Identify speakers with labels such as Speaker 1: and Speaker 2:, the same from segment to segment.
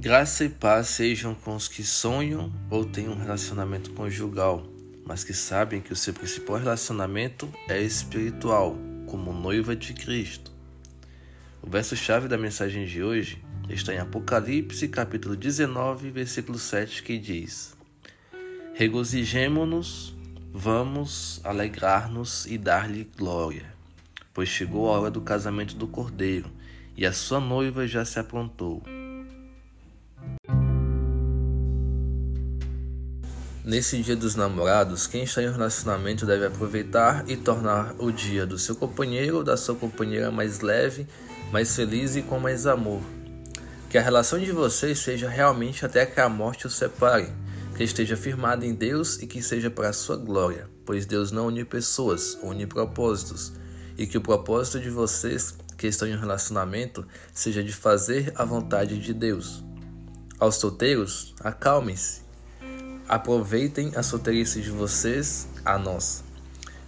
Speaker 1: Graça e paz sejam com os que sonham ou têm um relacionamento conjugal, mas que sabem que o seu principal relacionamento é espiritual, como noiva de Cristo. O verso-chave da mensagem de hoje está em Apocalipse, capítulo 19, versículo 7, que diz: Regozijemo-nos, vamos alegrar-nos e dar-lhe glória, pois chegou a hora do casamento do Cordeiro, e a sua noiva já se aprontou. Nesse dia dos namorados, quem está em um relacionamento deve aproveitar e tornar o dia do seu companheiro ou da sua companheira mais leve, mais feliz e com mais amor. Que a relação de vocês seja realmente até que a morte os separe, que esteja firmada em Deus e que seja para a sua glória, pois Deus não une pessoas, une propósitos, e que o propósito de vocês que estão em um relacionamento seja de fazer a vontade de Deus. Aos solteiros, acalmem-se Aproveitem a solteirice de vocês, a nossa.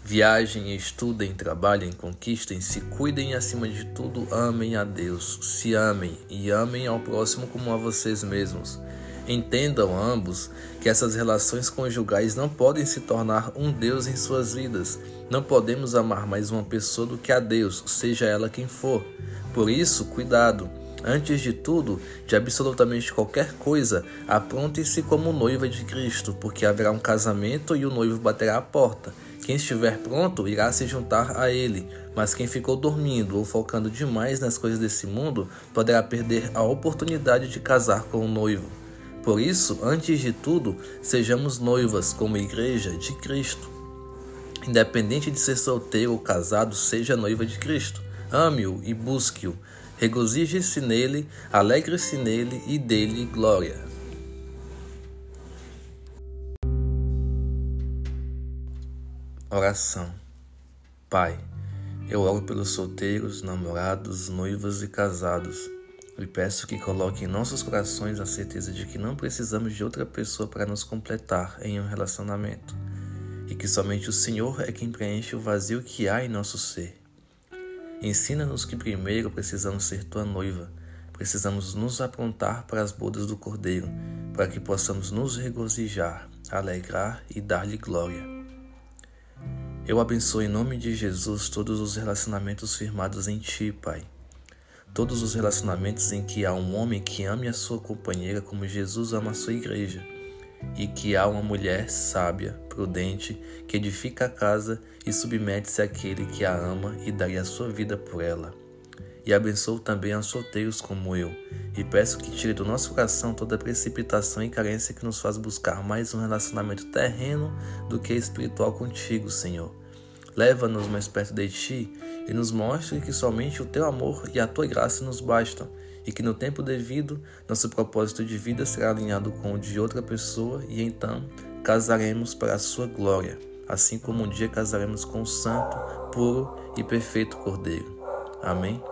Speaker 1: Viajem, estudem, trabalhem, conquistem, se cuidem e acima de tudo amem a Deus, se amem e amem ao próximo como a vocês mesmos. Entendam ambos que essas relações conjugais não podem se tornar um Deus em suas vidas. Não podemos amar mais uma pessoa do que a Deus, seja ela quem for. Por isso, cuidado. Antes de tudo, de absolutamente qualquer coisa, apronte-se como noiva de Cristo, porque haverá um casamento e o noivo baterá à porta. Quem estiver pronto irá se juntar a ele, mas quem ficou dormindo ou focando demais nas coisas desse mundo poderá perder a oportunidade de casar com o noivo. Por isso, antes de tudo, sejamos noivas como igreja de Cristo. Independente de ser solteiro ou casado, seja noiva de Cristo. Ame-o e busque-o. Regozije-se nele, alegre-se nele e dê-lhe glória. Oração. Pai, eu oro pelos solteiros, namorados, noivos e casados. E peço que coloque em nossos corações a certeza de que não precisamos de outra pessoa para nos completar em um relacionamento, e que somente o Senhor é quem preenche o vazio que há em nosso ser. Ensina-nos que primeiro precisamos ser tua noiva, precisamos nos aprontar para as bodas do Cordeiro, para que possamos nos regozijar, alegrar e dar-lhe glória. Eu abençoo em nome de Jesus todos os relacionamentos firmados em Ti, Pai. Todos os relacionamentos em que há um homem que ame a sua companheira como Jesus ama a sua igreja e que há uma mulher sábia, prudente, que edifica a casa e submete-se àquele que a ama e daria a sua vida por ela. E abençoo também aos solteiros como eu, e peço que tire do nosso coração toda precipitação e carência que nos faz buscar mais um relacionamento terreno do que espiritual contigo, Senhor. Leva-nos mais perto de ti e nos mostre que somente o teu amor e a tua graça nos bastam e que no tempo devido nosso propósito de vida será alinhado com o de outra pessoa e então casaremos para a sua glória, assim como um dia casaremos com o santo, puro e perfeito Cordeiro. Amém?